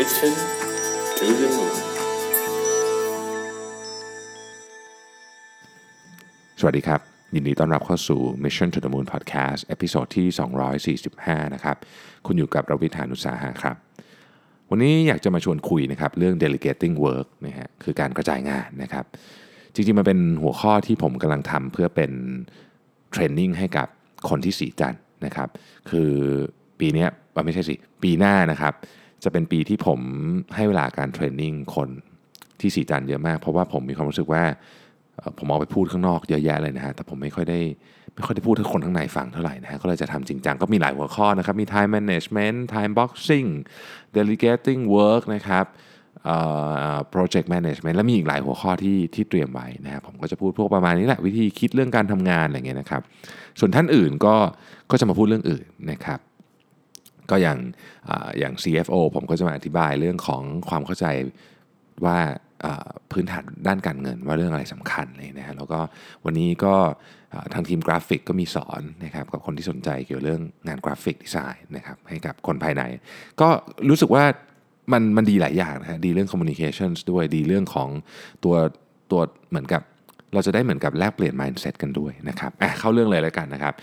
Mission to the Moon สวัสดีครับ ยินดีต้อนรับเข้าสู่ Mission to the Moon Podcast episode ที่ 245 นะครับ คุณอยู่กับรวิศ หาญอุตสาหะครับ วันนี้อยากจะมาชวนคุยนะครับเรื่อง delegating work นะฮะคือการกระจายงานนะครับ จริงๆ มันเป็นหัวข้อที่ผมกำลังทำเพื่อเป็น training ให้กับคนที่ศรีจันทร์นะครับ คือปีนี้ไม่ใช่สิ ปีหน้านะครับ จะเป็นปีที่ผมให้เวลาการเทรนนิ่งคนที่สีจันเยอะมาก เพราะว่าผมมีความรู้สึกว่าผมเอาไปพูดข้างนอกเยอะแยะเลยนะฮะแต่ผมไม่ค่อยได้ไม่ค่อยได้พูดให้คนข้างในฟังเท่าไหร่นะฮะก็เลยจะทำจริงจังก็มีหลายหัวข้อนะครับ มี time management time boxing delegating work นะครับเอ่อ project management แล้วมีอีกหลายหัวข้อที่ที่เตรียมไว้นะครับผมก็จะพูดพวกประมาณนี้แหละวิธีคิดเรื่องการทำงานอะไรเงี้ยนะครับ ส่วนท่านอื่นก็ก็จะมาพูดเรื่องอื่นนะครับ ก็อย่างอย่าง CFO ผมก็จะมาอธิบายเรื่องของความเข้าใจว่าพื้นฐานด้านการเงินว่าเรื่องอะไรสำคัญเลยนะฮะแล้วก็วันนี้ก็ทางทีมกราฟิกก็มีสอนนะครับกับคนที่สนใจเกี่ยวกับเรื่องงานกราฟิกดีไซน์นะครับให้กับคนภายใน ก็รู้สึกว่ามันมันดีหลายอย่างนะฮะดีเรื่อง communications ด้วยดีเรื่องของตัวตัวเหมือนกับเราจะได้เหมือนกับแลกเปลี่ยน mindset กันด้วยนะครับอะเข้าเรื่องเลยแล้วกันนะครับ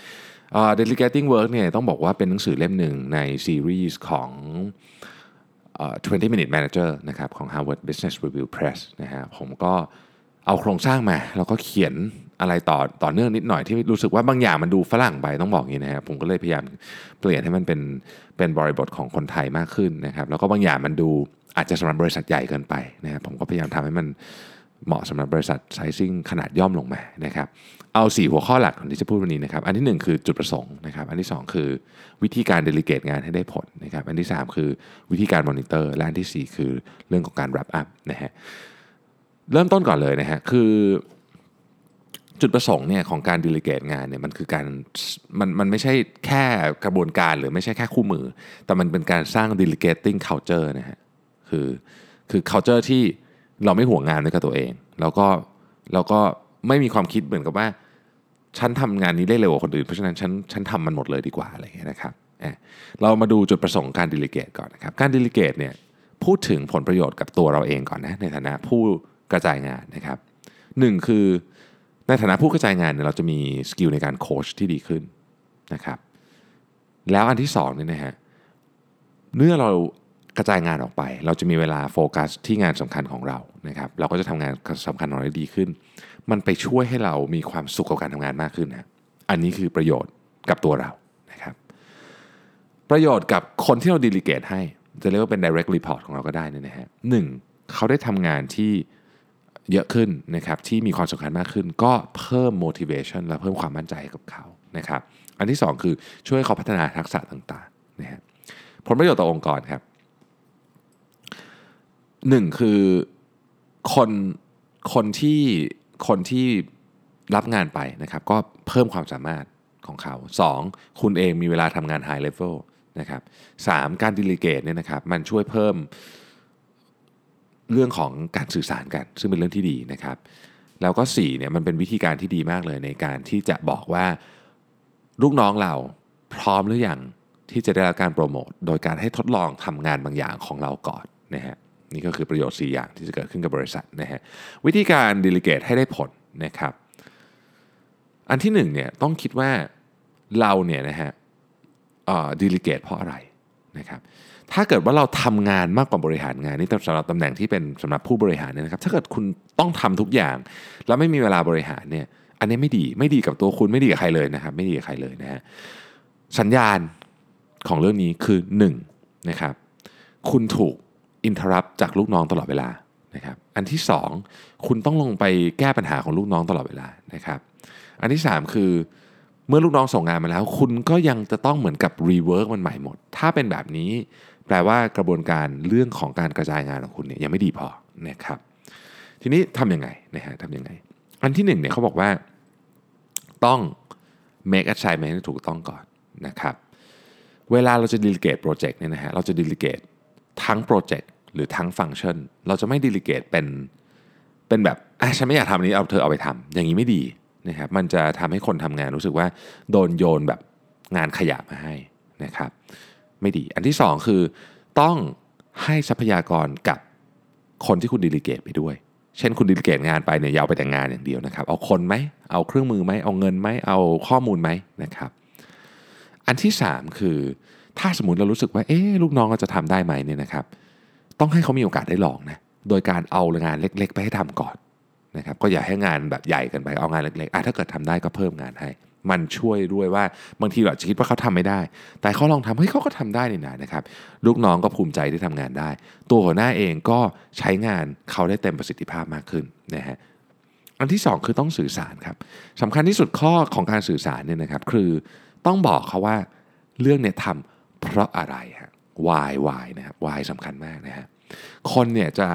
Uh, Delegating Work เนี่ยต้องบอกว่าเป็นหนังสือเล่มหนึ่งในซีรีส์ของ20 Minute Manager นะครับของ Harvard Business Review Press นะฮะผมก็เอาโครงสร้างมา แล้วก็เขียนอะไรต่อต่อเนื่องนิดหน่อยที่รู้สึกว่าบางอย่างมันดูฝรั่งไปต้องบอกอย่างนี้นะครับผมก็เลยพยายามเปลี่ยนให้มันเป็นเป็นบริบทของคนไทยมากขึ้นนะครับแล้วก็บางอย่างมันดูอาจจะสำหรับบริษัทใหญ่เกินไปนะครับผมก็พยายามทำให้มันเหมาะสำหรับบริษัท sizing ขนาดย่อมลงมานะครับ เอา 4 หัวข้อหลักของที่จะพูดวันนี้นะครับ อันที่ 1 คือจุดประสงค์นะครับ อันที่ 2 คือวิธีการ delegate งานให้ได้ผลนะครับ อันที่ 3 คือวิธีการมอนิเตอร์ และอันที่ 4 คือเรื่องของการ wrap up นะฮะ เริ่มต้นก่อนเลยนะฮะ คือจุดประสงค์เนี่ยของการ delegate งานเนี่ยมันคือการมันมันไม่ใช่แค่กระบวนการหรือไม่ใช่แค่คู่มือ แต่มันเป็นการสร้าง delegating culture นะฮะคือคือ culture ที่เราไม่ห่วงงานด้วยกับตัวเอง แล้วก็แล้วก็ไม่มีความคิดเหมือนกับว่า ฉันทำงานนี้ได้เร็วกว่าคนอื่น เพราะฉะนั้นฉันฉันทำมันหมดเลยดีกว่าอะไรเงี้ยนะครับอะเรามาดูจุดประสงค์การดิลิเกตก่อนนะครับ การดิลิเกตเนี่ยพูดถึงผลประโยชน์กับตัวเราเองก่อนนะในฐานะผู้กระจายงานนะครับหนึ่งคือในฐานะผู้กระจายงานเนี่ยเราจะมี skill ในการโค้ชที่ดีขึ้นนะครับแล้วอันที่สองเนี่ยนะฮะเมื่อเรา กระจายงานออกไป เราจะมีเวลาโฟกัสที่งานสำคัญของเรานะครับเราก็จะทำงานสำคัญของเราได้ดีขึ้น มันไปช่วยให้เรามีความสุขกับการทำงานมากขึ้นนะอันนี้คือประโยชน์กับตัวเรานะครับ ประโยชน์กับคนที่เรา delegate ให้ จะเรียกว่าเป็น direct report ของเราก็ได้เนี่ยนะฮะหนึ่งเขาได้ทำงานที่เยอะขึ้นนะครับที่มีความสำคัญมากขึ้น ก็เพิ่ม motivation และเพิ่มความมั่นใจให้กับเขานะครับ อันที่สองคือช่วยเขาพัฒนาทักษะต่างๆนะฮะผลประโยชน์ต่อองค์กรครับ หนึ่งคือคนคนที่คนที่รับงานไปนะครับ ก็เพิ่มความสามารถของเขาสองคุณเองมีเวลาทำงาน high level นะครับสามการ delegate เนี่ยนะครับมันช่วยเพิ่มเรื่องของการสื่อสารกัน ซึ่งเป็นเรื่องที่ดีนะครับ แล้วก็4เนี่ยมันเป็นวิธีการที่ดีมากเลยในการที่จะบอกว่าลูกน้องเราพร้อมหรือยังที่จะได้รับการโปรโมท โดยการให้ทดลองทำงานบางอย่างของเราก่อนนะฮะ นี่ก็คือประโยชน์ 4 อย่างที่จะเกิดขึ้นกับบริษัทนะฮะวิธีการ delegate ให้ได้ผลนะครับ อันที่1เนี่ยต้องคิดว่าเราเนี่ยนะฮะดิลิเกตเพราะอะไรนะครับถ้าเกิดว่าเราทำงานมากกว่าบริหารงานนี่สำหรับตำแหน่งที่เป็นสำหรับผู้บริหารเนี่ยนะครับถ้าเกิดคุณต้องทำทุกอย่าง แล้วไม่มีเวลาบริหารเนี่ยอันนี้ไม่ดีไม่ดีกับตัวคุณไม่ดีกับใครเลยนะครับไม่ดีกับใครเลยนะฮะสัญญาณของเรื่องนี้คือ1นะครับคุณถูก อินทรัพจากลูกน้องตลอดเวลานะครับอันที่ 2 คุณต้องลงไปแก้ปัญหาของลูกน้องตลอดเวลานะครับอันที่ 3 คือเมื่อลูกน้องส่งงานมาแล้ว คุณก็ยังจะต้องเหมือนกับ rework มันใหม่หมด ถ้าเป็นแบบนี้แปลว่ากระบวนการเรื่องของการกระจายงานของคุณเนี่ยยังไม่ดีพอนะครับทีนี้ทำยังไงนะฮะทำยังไง อันที่หนึ่งเนี่ยเขาบอกว่าต้อง make assignment ให้ถูกต้องก่อนนะครับเวลาเราจะ delegate project เนี่ยนะฮะเราจะ delegate ทั้ง project หรือทั้งฟังก์ชัน เราจะไม่ delegate เป็นเป็นแบบอะฉันไม่อยากทำอันนี้เอาเธอเอาไปทำอย่างนี้ไม่ดีนะครับมันจะทำให้คนทำงานรู้สึกว่าโดนโยนแบบงานขยะมาให้นะครับไม่ดีอันที่สองคือต้องให้ทรัพยากรกับคนที่คุณดีลิเกตไปด้วย เช่นคุณดีลิเกตงานไปเนี่ยอยาวไปแต่งงานอย่างเดียวนะครับ เอาคนไหมเอาเครื่องมือไหมเอาเงินไหมเอาข้อมูลไหมนะครับอันที่ 3 คือถ้าสมมติเรารู้สึกว่าเอ๊ลูกน้องเราจะทำได้ไหมเนี่ยนะครับ ต้องให้เขามีโอกาสได้ลองนะโดยการเอางานเล็ก ๆ ไปให้ทำก่อนนะครับก็อย่าให้งานแบบใหญ่กันไปเอางานเล็กๆอะถ้าเกิดทำได้ก็เพิ่มงานให้ มันช่วยด้วยว่าบางทีเราจะคิดว่าเขาทำไม่ได้ แต่เขาลองทำเฮ้ยเขาก็ทำได้นี่นะนะครับลูกน้องก็ภูมิใจที่ทำงานได้ ตัวหัวหน้าเองก็ใช้งานเขาได้เต็มประสิทธิภาพมากขึ้นนะฮะอันที่ 2 คือต้องสื่อสารครับสำคัญที่สุดข้อของการสื่อสารเนี่ยนะครับ คือต้องบอกเขาว่าเรื่องเนี่ยทำเพราะอะไรฮะ why why นะครับ why สำคัญมากนะฮะคนเนี่ยจะ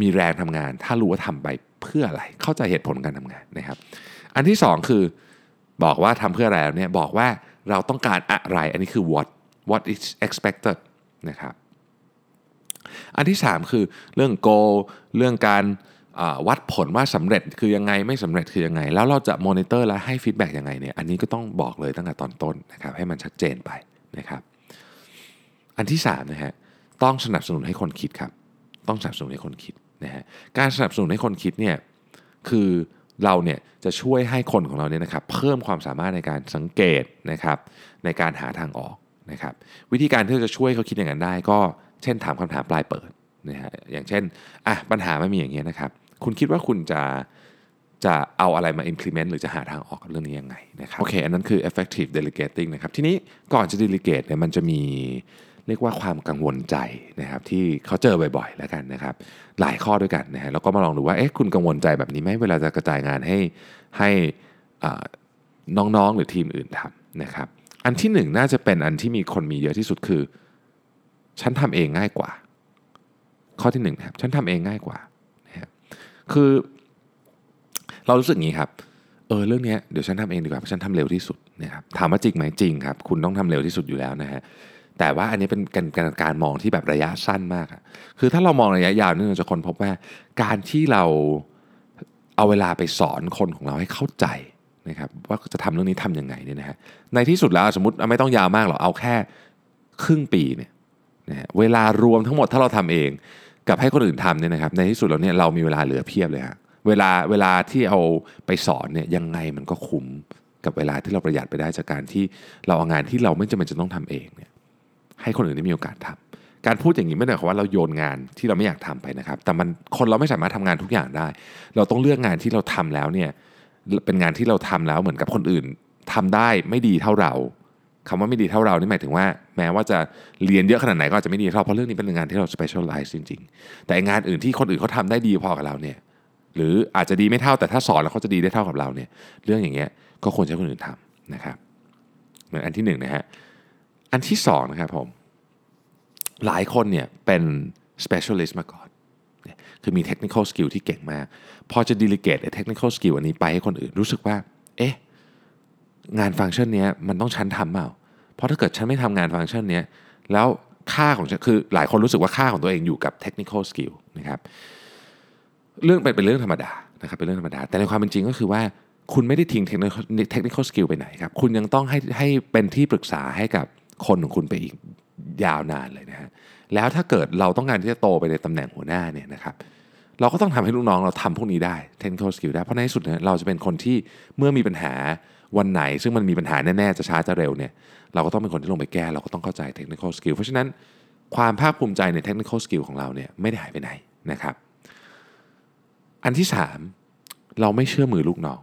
มีแรงทำงาน ถ้ารู้ว่าทำไปเพื่ออะไร เข้าใจเหตุผลการทำงานนะครับ อันที่2คือบอกว่าทำเพื่ออะไรแล้วเนี่ยบอกว่าเราต้องการอะไร อันนี้คือ what what is expected นะครับอันที่ 3 คือเรื่อง goal เรื่องการวัดผลว่าสำเร็จคือยังไงไม่สำเร็จคือยังไง แล้วเราจะมอนิเตอร์และให้ feedback ยังไงเนี่ยอันนี้ก็ต้องบอกเลยตั้งแต่ตอนต้นนะครับให้มันชัดเจนไปนะครับ อันที่3นะฮะต้องสนับสนุนให้คนคิดครับ ต้องสนับสนุนให้คนคิดนะฮะการสนับสนุนให้คนคิดเนี่ยคือเราเนี่ยจะช่วยให้คนของเราเนี่ยนะครับเพิ่มความสามารถในการสังเกตนะครับในการหาทางออกนะครับวิธีการที่จะช่วยเขาคิดอย่างนั้นได้ ก็เช่นถามคำถามปลายเปิดนะฮะอย่างเช่นอะปัญหามันมีอย่างเงี้ยนะครับคุณคิดว่าคุณจะจะเอาอะไรมา implement หรือจะหาทางออกเรื่องนี้ยังไงนะครับโอเคอันนั้นคือ effective delegating นะครับทีนี้ก่อนจะ delegate เนี่ยมันจะมี เรียกว่าความกังวลใจนะครับที่เขาเจอบ่อยๆแล้วกันนะครับ หลายข้อด้วยกันนะฮะแล้วก็มาลองดูว่าเอ๊ะคุณกังวลใจแบบนี้ไหมเวลาจะกระจายงานให้ให้น้องๆหรือทีมอื่นทำนะครับ อันที่หนึ่งน่าจะเป็นอันที่มีคนมีเยอะที่สุดคือ ฉันทำเองง่ายกว่า ข้อที่หนึ่งนะครับฉันทำเองง่ายกว่านะครับคือเรารู้สึกอย่างนี้ครับเออเรื่องนี้เดี๋ยวฉันทำเองดีกว่าเพราะฉันทำเร็วที่สุดนะครับถามว่าจริงไหมจริงครับ คุณต้องทำเร็วที่สุดอยู่แล้วนะฮะ แต่ว่าอันนี้เป็นการการการมองที่แบบระยะสั้นมาก คือถ้าเรามองระยะยาวนี่เราจะค้นพบว่าการที่เราเอาเวลาไปสอนคนของเราให้เข้าใจนะครับว่าจะทำเรื่องนี้ทํำยังไงเนี่ยนะฮะในที่สุดแล้วสมมติไม่ต้องยาวมากหรอกเอาแค่ครึ่งปีเนี่ยนะฮะเวลารวมทั้งหมดถ้าเราทำเองกับให้คนอื่นทำเนี่ยนะครับในที่สุดเราเนี่ยเรามีเวลาเหลือเพียบเลยฮะเวลาเวลาที่เอาไปสอนเนี่ยยังไงมันก็คุ้มกับเวลาที่เราประหยัดไปได้จากการที่เราเอางานที่เราไม่จำเป็นจะต้องทำเองเนี่ย ให้คนอื่นได้มีโอกาสทำการพูดอย่างนี้ไม่ได้หมายความว่าเราโยนงานที่เราไม่อยากทำไปนะครับ แต่มันคนเราไม่สามารถทำงานทุกอย่างได้ เราต้องเลือกงานที่เราทำแล้วเนี่ยเป็นงานที่เราทำแล้วเหมือนกับคนอื่นทำได้ไม่ดีเท่าเราคำว่าไม่ดีเท่าเรานี่หมายถึงว่า แม้ว่าจะเรียนเยอะขนาดไหนก็อาจจะไม่ดีเท่าเพราะเรื่องนี้เป็นงานที่เรา specialize จริง ๆ แต่งานอื่นที่คนอื่นเขาทาได้ดีพอกับเราเนี่ยหรืออาจจะดีไม่เท่าแต่ถ้าสอนแล้วเขาจะดีได้เท่ากับเราเนี่ยเรื่องอย่างเงี้ยก็ควรใช้คนอื่นทำนะครับเหมือนอันที่หนึ่งนะฮะ อันที่สองนะครับผมหลายคนเนี่ยเป็น specialist มาก่อน คือมี technical skill ที่เก่งมาก พอจะ delegate technical skill อันนี้ไปให้คนอื่นรู้สึกว่า เอ๊ะ งานฟังก์ชันนี้มันต้องฉันทำเปล่า เพราะถ้าเกิดฉันไม่ทำงานฟังก์ชันนี้แล้วค่าของฉันคือหลายคนรู้สึกว่าค่าของตัวเองอยู่กับ technical skill นะครับ เรื่องเป็นเป็นเรื่องธรรมดานะครับ เป็นเรื่องธรรมดา แต่ในความเป็นจริงก็คือว่าคุณไม่ได้ทิ้ง technical skill ไปไหนครับ คุณยังต้องให้ให้เป็นที่ปรึกษาให้กับ คนของคุณไปอีกยาวนานเลยนะฮะแล้วถ้าเกิดเราต้องการที่จะโตไปในตำแหน่งหัวหน้าเนี่ยนะครับเราก็ต้องทำให้ลูกน้องเราทำพวกนี้ได้ technical skill ได้เพราะในที่สุดเนี่ยเราจะเป็นคนที่เมื่อมีปัญหาวันไหน ซึ่งมันมีปัญหาแน่ๆจะช้าจะเร็วเนี่ยเราก็ต้องเป็นคนที่ลงไปแก้ เราก็ต้องเข้าใจ technical skill เพราะฉะนั้นความภาคภูมิใจใน technical skill ของเราเนี่ยไม่ได้หายไปไหนนะครับ อันที่ 3 เราไม่เชื่อมือลูกน้อง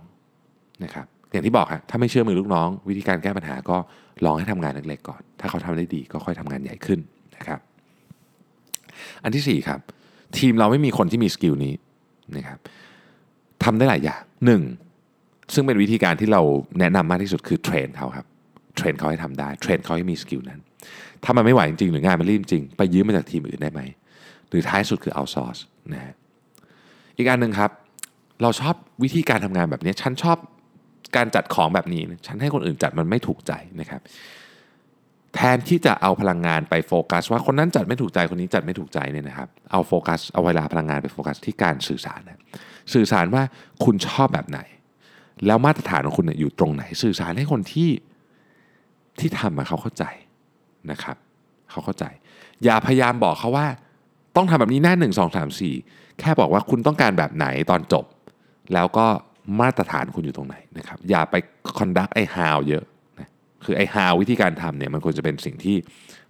นะครับอย่างที่บอกฮะถ้าไม่เชื่อมือลูกน้อง วิธีการแก้ปัญหาก็ ลองให้ทำงานเล็กๆก่อน ถ้าเขาทำได้ดีก็ค่อยทำงานใหญ่ขึ้นนะครับ อันที่4ครับทีมเราไม่มีคนที่มี skill นี้นะครับทำได้หลายอย่างหนึ่งซึ่งเป็นวิธีการที่เราแนะนำมากที่สุดคือ train เขาครับ train เขาให้ทำได้ train เขาให้มี skill นั้น ถ้ามันไม่ไหวจริงหรืองานมันรีบจริง ไปยืมมาจากทีมอื่นได้ไหม หรือท้ายสุดคือ outsourceนะฮะอีกอันหนึ่งครับ เราชอบวิธีการทำงานแบบนี้ ฉันชอบ การจัดของแบบนี้ ฉันให้คนอื่นจัดมันไม่ถูกใจนะครับ แทนที่จะเอาพลังงานไปโฟกัส ว่าคนนั้นจัดไม่ถูกใจคนนี้จัดไม่ถูกใจเนี่ยนะครับ เอาโฟกัสเอาเวลาพลังงานไปโฟกัสที่การสื่อสารนะสื่อสารว่าคุณชอบแบบไหน แล้วมาตรฐานของคุณอยู่ตรงไหน สื่อสารให้คนที่ที่ทำมาเขาเข้าใจนะครับ เขาเข้าใจ อย่าพยายามบอกเขาว่าต้องทำแบบนี้หน้า 1 2 3 4 แค่บอกว่าคุณต้องการแบบไหนตอนจบ แล้วก็ มาตรฐานคุณอยู่ตรงไหนนะครับอย่าไป conduct ไอ้ how เยอะนะคือไอ้ how วิธีการทำเนี่ยมันควรจะเป็นสิ่งที่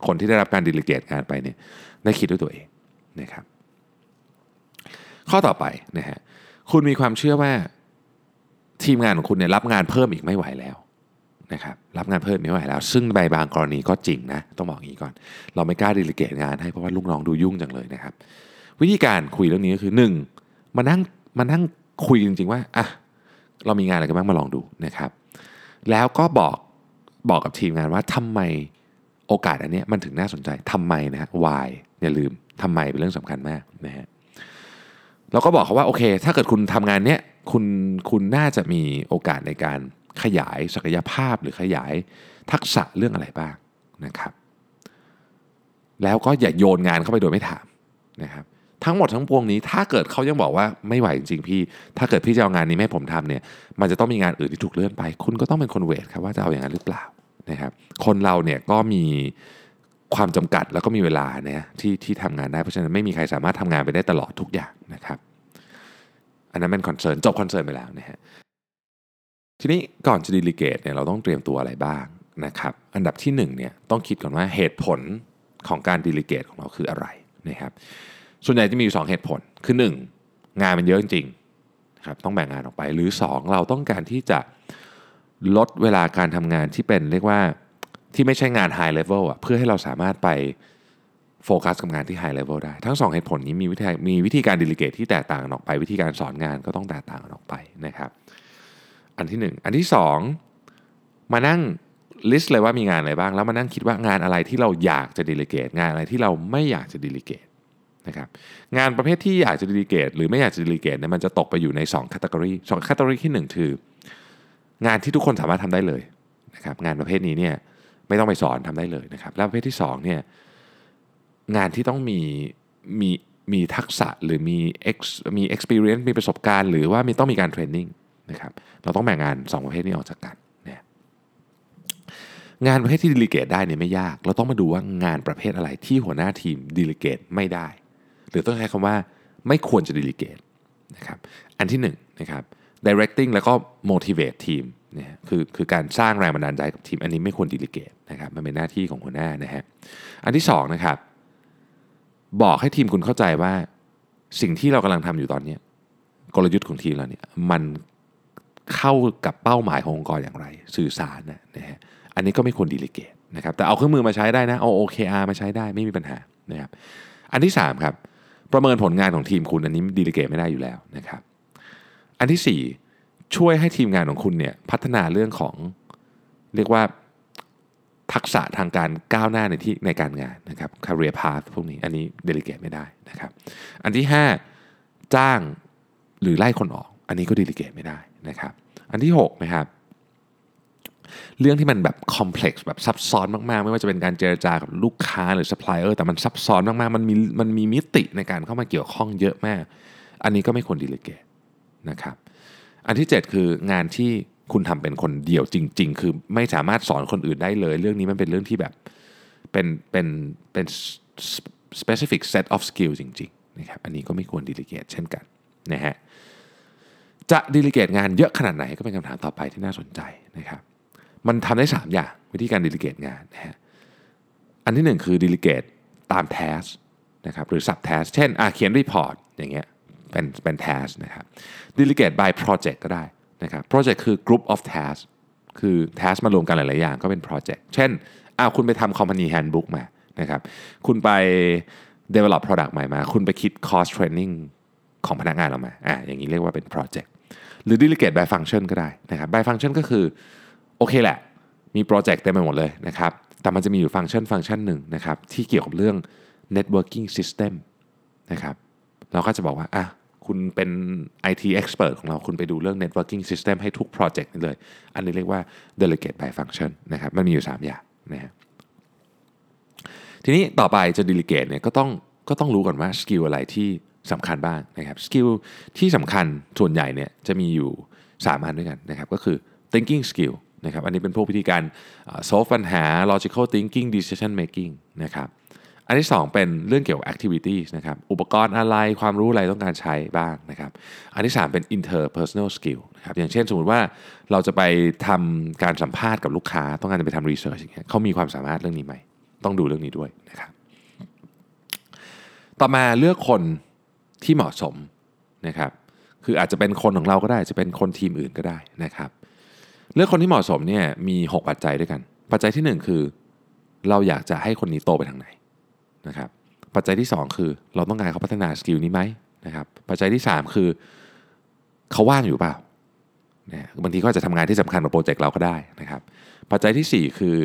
คนที่ได้รับการดิลิเกตงานไปเนี่ยได้คิดด้วยตัวเองนะครับข้อต่อไปนะฮะคุณมีความเชื่อว่าทีมงานของคุณเนี่ยรับงานเพิ่มอีกไม่ไหวแล้วนะครับรับงานเพิ่มไม่ไหวแล้ว ซึ่งในบางกรณีก็จริงนะต้องบอกอย่างนี้ก่อน เราไม่กล้าดิลิเกตงานให้เพราะว่าลูกน้องดูยุ่งจังเลยนะครับ วิธีการคุยเรื่องนี้ก็คือ 1. มานั่งมานั่งคุยจริงๆว่าอะ เรามีงานอะไรกันบ้างมาลองดูนะครับ แล้วก็บอกบอกกับทีมงานว่าทำไมโอกาสอันนี้มันถึงน่าสนใจทำไมนะฮะ why อย่าลืมทำไมเป็นเรื่องสำคัญมากนะฮะเราก็บอกเขาว่าโอเค ถ้าเกิดคุณทำงานเนี้ยคุณคุณน่าจะมีโอกาสในการขยายศักยภาพหรือขยายทักษะเรื่องอะไรบ้างนะครับ แล้วก็อย่าโยนงานเข้าไปโดยไม่ถามนะครับ ทั้งหมดทั้งปวงนี้ถ้าเกิดเขายังบอกว่าไม่ไหวจริงๆพี่ ถ้าเกิดพี่จะเอางานนี้ไม่ให้ผมทำเนี่ย มันจะต้องมีงานอื่นที่ถูกเลื่อนไป คุณก็ต้องเป็นคนเวทครับว่าจะเอาอย่างนั้นหรือเปล่านะครับ คนเราเนี่ยก็มีความจำกัดแล้วก็มีเวลาเนี่ยที่ที่ทำงานได้เพราะฉะนั้นไม่มีใครสามารถทำงานไปได้ตลอดทุกอย่างนะครับ อันนั้นเป็น concern จบ concern ไปแล้วนะฮะทีนี้ก่อนจะ delegate เนี่ยเราต้องเตรียมตัวอะไรบ้างนะครับ อันดับที่1เนี่ยต้องคิดก่อนว่าเหตุผลของการ delegate ของเราคืออะไรนะครับ ส่วนใหญ่จะมีอยู่2เหตุผลคือ 1. งานมันเยอะจริงๆครับต้องแบ่งงานออกไป หรือ 2 เราต้องการที่จะลดเวลาการทำงานที่เป็นเรียกว่าที่ไม่ใช่งาน high level อะเพื่อให้เราสามารถไปโฟกัสกับงานที่ high level ได้ ทั้ง 2 เหตุผลนี้มีวิธีมีวิธีการ delegate ที่แตกต่างกันออกไป วิธีการสอนงานก็ต้องแตกต่างกันออกไปนะครับ อันที่ 1 อันที่ 2 มานั่งลิสต์เลยว่ามีงานอะไรบ้าง แล้วมานั่งคิดว่างานอะไรที่เราอยากจะ delegate งานอะไรที่เราไม่อยากจะ delegate นะครับงานประเภทที่อยากจะ delegate หรือไม่อยากจะ delegate เนี่ยมันจะตกไปอยู่ใน2 category 2 category ที่ 1 คือ งานที่ทุกคนสามารถทำได้เลยนะครับงานประเภทนี้เนี่ยไม่ต้องไปสอนทำได้เลยนะครับแล้วประเภทที่2เนี่ยงานที่ต้องมีมีมีทักษะหรือมี ex มี experience มีประสบการณ์ หรือว่ามีต้องมีการ training นะครับเราต้องแบ่งงาน 2 ประเภทนี้ออกจากกันนะงานประเภทที่ delegate ได้เนี่ยไม่ยาก เราต้องมาดูว่างานประเภทอะไรที่หัวหน้าทีม delegate ไม่ได้ หรือต้องใช้คำว่าไม่ควรจะ delegate นะครับอันที่1นะครับ directing แล้วก็ motivate ทีมนะคือคือการสร้างแรงบันดาลใจกับทีม อันนี้ไม่ควร delegate นะครับมันเป็นหน้าที่ของหัวหน้านะฮะอันที่2นะครับบอกให้ทีมคุณเข้าใจว่าสิ่งที่เรากำลังทำอยู่ตอนนี้กลยุทธ์ของทีมเราเนี่ยมันเข้ากับเป้าหมายขององค์กรอย่างไร สื่อสารนะนะฮะอันนี้ก็ไม่ควรดีลิเกตนะครับแต่เอาเครื่องมือมาใช้ได้นะเอา OKR มาใช้ได้ไม่มีปัญหานะครับอันที่3ครับ ประเมินผลงานของทีมคุณอันนี้ดีลิเกตไม่ได้อยู่แล้วนะครับ อันที่ 4 ช่วยให้ทีมงานของคุณเนี่ยพัฒนาเรื่องของเรียกว่าทักษะทางการก้าวหน้าในที่ในการงานนะครับ career path พวกนี้อันนี้ delegate ไม่ได้นะครับ อันที่ 5 จ้างหรือไล่คนออก อันนี้ก็ delegate ไม่ได้นะครับ อันที่6นะครับ เรื่องที่มันแบบ complex แบบซับซ้อนมากๆ ไม่ว่าจะเป็นการเจรจากับลูกค้าหรือซัพพลายเออร์แต่มันซับซ้อนมากๆ มันมีมันมีมิติในการเข้ามาเกี่ยวข้องเยอะมาก อันนี้ก็ไม่ควร delegateนะครับ อันที่ 7 คืองานที่คุณทำเป็นคนเดียวจริง ๆ คือไม่สามารถสอนคนอื่นได้เลย เรื่องนี้มันเป็นเรื่องที่แบบเป็นเป็นเป็น specific set of skill จริงๆนะครับอันนี้ก็ไม่ควร delegate เช่นกันนะฮะจะ delegate งานเยอะขนาดไหนก็เป็นคำถามต่อไปที่น่าสนใจนะครับ มันทำได้ 3 อย่างวิธีการ delegate งานนะฮะอันที่ 1 คือ delegate ตาม task นะครับหรือ sub task เช่นอะเขียน report อย่างเงี้ยเป็นเป็น task นะครับ delegate by project ก็ได้นะครับ project คือ group of task คือ task มารวมกันหลาย ๆ อย่างก็เป็น project เช่นอ้าวคุณไปทำ company handbook มานะครับคุณไป develop product ใหม่มา คุณไปคิด course training ของพนักงานเรามาอ่าอย่างนี้เรียกว่าเป็น project หรือ delegate by function ก็ได้นะครับ by function ก็คือ โอเคแหละ มีโปรเจกต์เต็มไปหมดเลยนะครับ แต่มันจะมีอยู่ function function หนึ่งนะครับที่เกี่ยวกับเรื่อง networking system นะครับเราก็จะบอกว่าอะคุณเป็น IT expert ของเราคุณไปดูเรื่อง networking system ให้ทุกโปรเจกต์นี้เลย อันนี้เรียกว่า delegate by function นะครับ มันมีอยู่ 3 อย่างนะฮะทีนี้ต่อไปจะ delegate เนี่ยก็ต้องก็ต้องรู้ก่อนว่า skill อะไรที่สำคัญบ้างนะครับ skill ที่สำคัญส่วนใหญ่เนี่ยจะมีอยู่ 3 อันด้วยกันนะครับ ก็คือ thinking skill นะครับอันนี้เป็นพวกวิธีการ solve ปัญหา logical thinking decision making นะครับอันที่ 2 เป็นเรื่องเกี่ยวกับ activities นะครับอุปกรณ์อะไรความรู้อะไรต้องการใช้บ้างนะครับอันที่ 3 เป็น interpersonal skill นะครับอย่างเช่นสมมติว่าเราจะไปทำการสัมภาษณ์กับลูกค้า ต้องการจะไปทำ research อย่างเงี้ยเขามีความสามารถเรื่องนี้ไหม ต้องดูเรื่องนี้ด้วยนะครับต่อมาเลือกคนที่เหมาะสมนะครับคืออาจจะเป็นคนของเราก็ได้จะเป็นคนทีมอื่นก็ได้นะครับ เลือกคนที่เหมาะสมเนี่ยมี 6 ปัจจัยด้วยกัน ปัจจัยที่ 1 คือ เราอยากจะให้คนนี้โตไปทางไหนนะครับปัจจัยที่ 2 คือเราต้องการเขาพัฒนา skill นี้ไหมนะครับปัจจัยที่ 3 คือเขาว่างอยู่เปล่านะบางทีก็จะทำงานที่สำคัญกับโปรเจกต์เราก็ได้นะครับ ปัจจัยที่ 4 คือ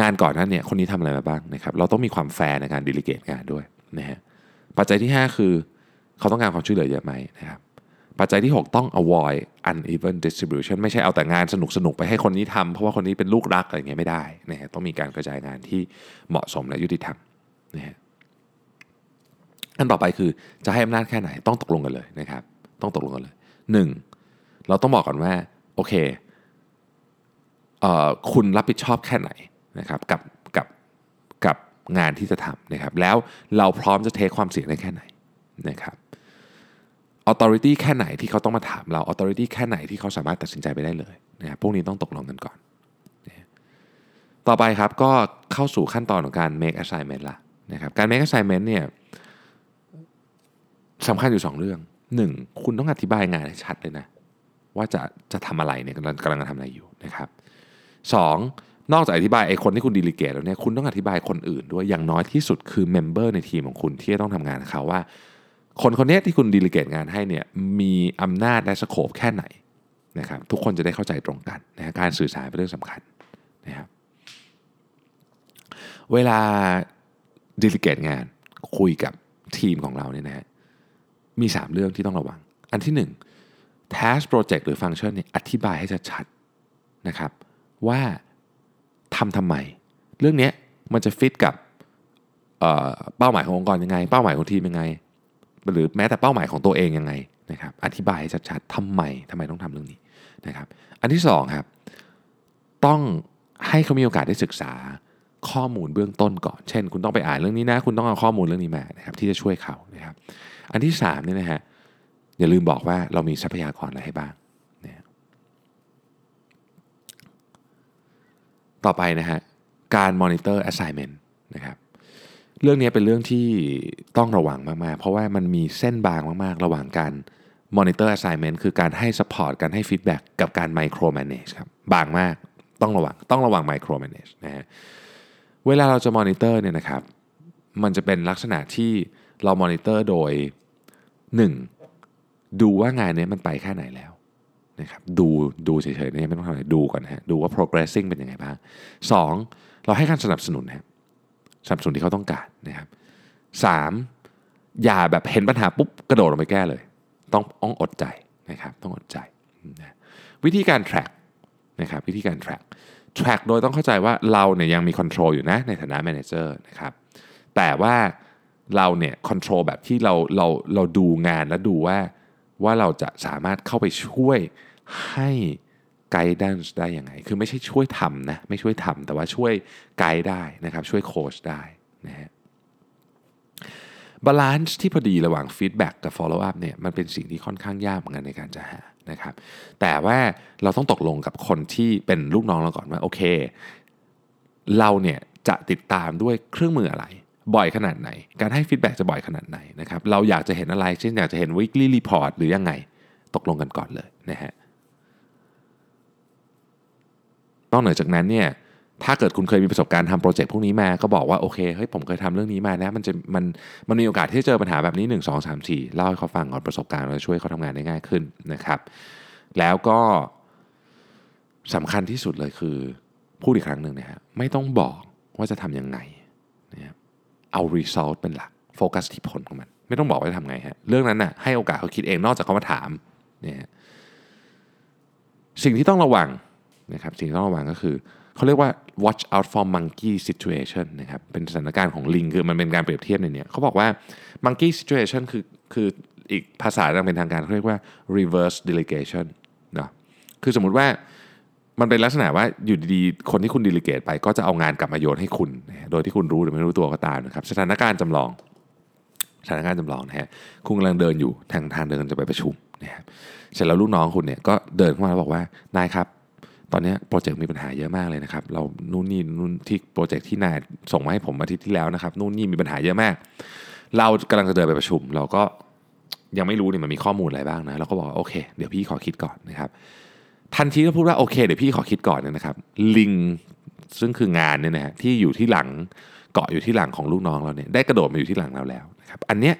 งานก่อนนั้นเนี่ยคนนี้ทำอะไรมาบ้างนะครับเราต้องมีความแฟร์ในการ delegate งานด้วยนะฮะปัจจัยที่ 5 คือ เขาต้องการความช่วยเหลือเยอะไหมนะครับ ปัจจัยที่ 6 ต้อง avoid uneven distribution ไม่ใช่เอาแต่งานสนุกสนุกไปให้คนนี้ทำเพราะว่าคนนี้เป็นลูกรักอะไรเงี้ยไม่ได้นะฮะต้องมีการกระจายงานที่เหมาะสมและยุติธรรมนะฮะอันต่อไปคือจะให้อำนาจแค่ไหนต้องตกลงกันเลยนะครับ ต้องตกลงกันเลยหนึ่งเราต้องบอกก่อนว่าโอเคเอ่อคุณรับผิดชอบแค่ไหนนะครับกับกับกับงานที่จะทำนะครับแล้วเราพร้อมจะเทคความเสี่ยงได้แค่ไหนนะครับ authority แค่ไหนที่เขาต้องมาถามเรา authority แค่ไหนที่เขาสามารถตัดสินใจไปได้เลยนะครับพวกนี้ต้องตกลงกันก่อน ต่อไปครับก็เข้าสู่ขั้นตอนของการ make assignment ละนะครับการ make assignment เนี่ยสำคัญอยู่ 2 เรื่อง 1. คุณต้องอธิบายงานให้ชัดเลยนะ ว่าจะจะทำอะไรเนี่ยกำลังกำลังทำอะไรอยู่นะครับ 2. นอกจากอธิบายไอ้คนที่คุณ delegate แล้วเนี่ยคุณต้องอธิบายคนอื่นด้วยอย่างน้อยที่สุดคือ member ในทีมของคุณที่จะต้องทำงานเขาว่า คนคนนี้ที่คุณ delegate งานให้เนี่ยมีอำนาจและ scope แค่ไหนนะครับทุกคนจะได้เข้าใจตรงกันนะการสื่อสารเป็นเรื่องสำคัญนะครับเวลา delegate งานคุยกับทีมของเราเนี่ยนะฮะมี 3 เรื่องที่ต้องระวัง อันที่ 1 task project หรือฟังก์ชันเนี่ยอธิบายให้ชัดๆนะครับว่าทำทำไม เรื่องนี้มันจะฟิตกับเป้าหมายขององค์กรยังไง เป้าหมายของทีมยังไง หรือแม้แต่เป้าหมายของตัวเองยังไงนะครับอธิบายให้ชัดๆทำไมทำไมต้องทำเรื่องนี้นะครับอันที่2ครับต้องให้เขามีโอกาสได้ศึกษาข้อมูลเบื้องต้นก่อน เช่น คุณต้องไปอ่านเรื่องนี้นะ คุณต้องเอาข้อมูลเรื่องนี้มานะครับที่จะช่วยเขานะครับอันที่3เนี่ยนะฮะอย่าลืมบอกว่าเรามีทรัพยากรอะไรให้บ้างนะต่อไปนะฮะการ monitor assignment นะครับ เรื่องนี้เป็นเรื่องที่ต้องระวังมาก ๆ เพราะว่ามันมีเส้นบางมาก ๆ ระหว่างการ monitor assignment คือการให้ support การให้ feedback กับการ micro manage ครับบางมากต้องระวังต้องระวัง micro manage นะฮะเวลาเราจะ monitor เนี่ยนะครับมันจะเป็นลักษณะที่เรามอนิเตอร์โดย 1. ดูว่างานนี้มันไปแค่ไหนแล้วนะครับดูดูเฉยๆเนี่ยไม่ต้องทำอะไรดูก่อนฮะดูว่า progressing เป็นยังไงบ้าง 2. เราให้การสนับสนุนนะ สับสนุนที่เขาต้องการนะครับ 3. อย่าแบบเห็นปัญหาปุ๊บกระโดดลงไปแก้เลย ต้องต้องอดใจนะครับต้องอดใจนะวิธีการ track นะครับวิธีการ track track โดยต้องเข้าใจว่าเราเนี่ยยังมี control อยู่นะในฐานะ manager นะครับแต่ว่าเราเนี่ย control แบบที่เราเราเราดูงานแล้วดูว่าว่าเราจะสามารถเข้าไปช่วยให้ ไกด์ด้ได้ยังไง คือไม่ใช่ช่วยทำนะ ไม่ช่วยทำแต่ว่าช่วยไกด์ได้นะครับ ช่วยโค้ชได้นะฮะ balance ที่พอดีระหว่าง feedback กับ follow up เนี่ยมันเป็นสิ่งที่ค่อนข้างยากเหมือนกันในการจะหานะครับ แต่ว่าเราต้องตกลงกับคนที่เป็นลูกน้องเราก่อนว่า โอเค เราเนี่ยจะติดตามด้วยเครื่องมืออะไร บ่อยขนาดไหน การให้ฟีดแบ็กจะบ่อยขนาดไหนนะครับ เราอยากจะเห็นอะไร เช่นอยากจะเห็น weekly report หรือยังไง ตกลงกันก่อนเลยนะฮะ นอกเหนือจากนั้นเนี่ยถ้าเกิดคุณเคยมีประสบการณ์ทำโปรเจกต์พวกนี้มา ก็บอกว่าโอเคเฮ้ยผมเคยทำเรื่องนี้มานะมันจะมันมันมีโอกาสที่จะเจอปัญหาแบบนี้ 1 2 3 4 เล่าให้เขาฟังก่อนประสบการณ์เราช่วยเขาทำงานได้ง่ายขึ้นนะครับ แล้วก็สำคัญที่สุดเลยคือพูดอีกครั้งหนึ่งนะฮะไม่ต้องบอกว่าจะทำยังไงนะครับเอา result เป็นหลักโฟกัสที่ผลของมัน ไม่ต้องบอกว่าจะทำไงฮะเรื่องนั้นน่ะให้โอกาสเขาคิดเองนอกจากเขามาถามเนี่ยสิ่งที่ต้องระวัง นะครับสิ่งที่ต้องระวังก็คือเขาเรียกว่า watch out for monkey situation นะครับเป็นสถานการณ์ของลิงคือมันเป็นการเปรียบเทียบในนี้เขาบอกว่า monkey situation คือคืออีกภาษาทางเป็นทางการเขาเรียกว่า reverse delegation นะคือสมมุติว่ามันเป็นลักษณะว่าอยู่ดีๆ คนที่คุณดีลิเกตไปก็จะเอางานกลับมาโยนให้คุณ โดยที่คุณรู้หรือไม่รู้ตัวก็ตามนะครับสถานการณ์จำลองสถานการณ์จำลองนะฮะคุณกำลังเดินอยู่ทางทางเดินจะไปประชุมนะครับเสร็จแล้วลูกน้องคุณเนี่ยก็เดินเข้ามาแล้วบอกว่านายครับ ตอนนี้โปรเจกต์มีปัญหาเยอะมากเลยนะครับ เรานู่นนี่นู่นที่โปรเจกต์ที่นายส่งมาให้ผมอาทิตย์ที่แล้วนะครับนู่นนี่มีปัญหาเยอะมาก เรากำลังจะเดินไปประชุม เราก็ยังไม่รู้เนี่ยมันมีข้อมูลอะไรบ้างนะเราก็บอกโอเค เดี๋ยวพี่ขอคิดก่อนนะครับทันทีก็พูดว่าโอเค เดี๋ยวพี่ขอคิดก่อนเนี่ยนะครับ ลิงซึ่งคืองานเนี่ยนะฮะที่อยู่ที่หลังเกาะอยู่ที่หลังของลูกน้องเราเนี่ยได้กระโดดมาอยู่ที่หลังเราแล้วนะครับอันเนี้ย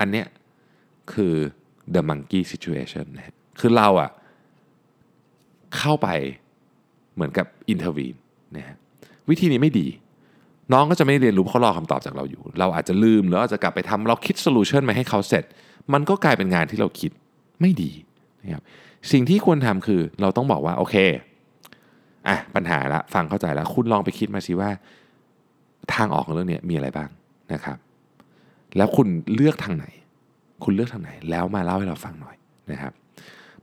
อันเนี้ยคือ the monkey situation นะฮะคือเราอะ เข้าไปเหมือนกับ intervene นนะฮะวิธีนี้ไม่ดี น้องก็จะไม่เรียนรู้เพราะเขารอคำตอบจากเราอยู่ เราอาจจะลืมหรืออาจจะกลับไปทำเราคิดโซลูชันมาให้เขาเสร็จ มันก็กลายเป็นงานที่เราคิดไม่ดีนะครับสิ่งที่ควรทำคือเราต้องบอกว่าโอเคอะปัญหาละฟังเข้าใจแล้ว คุณลองไปคิดมาสิว่า ทางออกของเรื่องนี้มีอะไรบ้างนะครับ แล้วคุณเลือกทางไหน คุณเลือกทางไหน แล้วมาเล่าให้เราฟังหน่อยนะครับ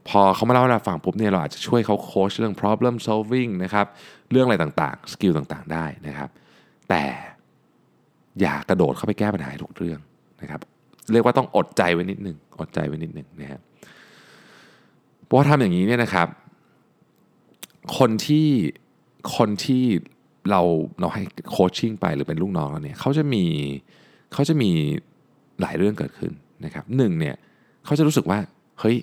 พอเขามาเล่าให้เราฟังปุ๊บเนี่ยเราอาจจะช่วยเขาโค้ชเรื่อง problem solving นะครับเรื่องอะไรต่างๆ skill ต่างๆ ได้นะครับ แต่อย่ากระโดดเข้าไปแก้ปัญหาทุกเรื่องนะครับ เรียกว่าต้องอดใจไว้นิดหนึ่งอดใจไว้นิดหนึ่งนะครับเพราะว่าทำอย่างนี้เนี่ยนะครับ คนที่คนที่เราเราให้ coaching ไปหรือเป็นลูกน้องเราเนี่ยเขาจะมีเขาจะมีหลายเรื่องเกิดขึ้นนะครับหนึ่งเนี่ยเขาจะรู้สึกว่าเฮ้ย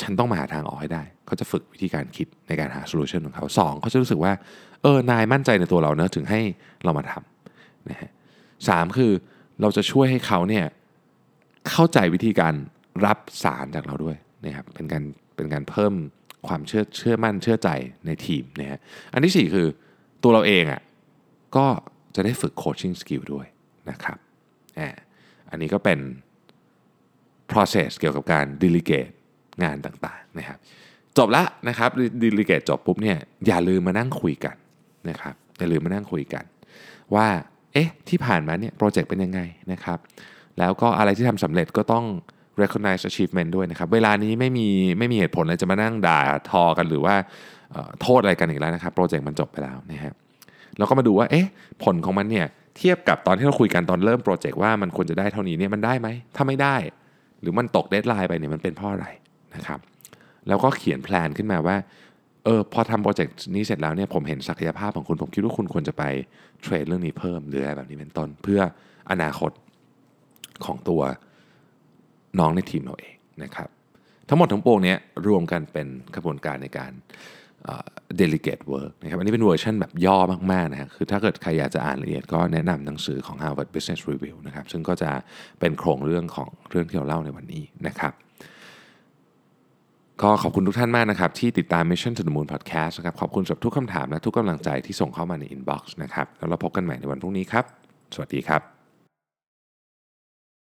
ฉันต้องมาหาทางออกให้ได้ เขาจะฝึกวิธีการคิดในการหาโซลูชันของเขาสองเขาจะรู้สึกว่า เออ นายมั่นใจในตัวเราเนอะถึงให้เรามาทำนะฮะสามคือเราจะช่วยให้เขาเนี่ยเข้าใจวิธีการรับสารจากเราด้วยนะครับ เป็นการเป็นการเพิ่มความเชื่อเชื่อมั่นเชื่อใจในทีมนะฮะ อันที่สี่คือตัวเราเองอะก็จะได้ฝึก coaching skill ด้วยนะครับอ่อันนี้ก็เป็น process เกี่ยวกับการ delegate งานต่างๆนะครับจบละนะครับ delegate จบปุ๊บเนี่ยอย่าลืมมานั่งคุยกันนะครับอย่าลืมมานั่งคุยกัน ว่าเอ๊ะที่ผ่านมาเนี่ยโปรเจกต์เป็นยังไงนะครับแล้วก็อะไรที่ทำสำเร็จก็ต้อง recognize achievement ด้วยนะครับ เวลานี้ไม่มีไม่มีเหตุผลอะไรจะมานั่งด่าทอกันหรือว่าโทษอะไรกันอีกแล้วนะครับ โปรเจกต์มันจบไปแล้วนะครับแล้วก็มาดูว่าเอ๊ะผลของมันเนี่ยเทียบกับตอนที่เราคุยกันตอนเริ่มโปรเจกต์ว่ามันควรจะได้เท่านี้เนี่ยมันได้ไหมถ้าไม่ได้ หรือมันตก deadline ไปเนี่ยมันเป็นเพราะอะไร นะครับแล้วก็เขียน plan ขึ้นมาว่าเออพอทำโปรเจกต์นี้เสร็จแล้วเนี่ยผมเห็นศักยภาพของคุณผมคิดว่าคุณควรจะไป train เรื่องนี้เพิ่มหรืออะไรแบบนี้เป็นต้น เพื่ออนาคตของตัวน้องในทีมเราเองนะครับทั้งหมดทั้งปวงเนี้ยรวมกันเป็นกระบวนการในการเอ่อ delegate work นะครับอันนี้เป็นเวอร์ชันแบบย่อมากๆนะฮะคือถ้าเกิดใครอยากจะอ่านละเอียดก็แนะนำหนังสือของ Harvard Business Review นะครับซึ่งก็จะเป็นโครงเรื่องของเรื่องที่เราเล่าในวันนี้นะครับ ก็ขอบคุณทุกท่านมากนะครับ ที่ติดตาม Mission to the Moon Podcast นะครับ ขอบคุณสำหรับทุกคำถามและทุกกำลังใจที่ส่งเข้ามาใน inbox นะครับ แล้วเราพบกันใหม่ในวันพรุ่งนี้ครับ สวัสดีครับ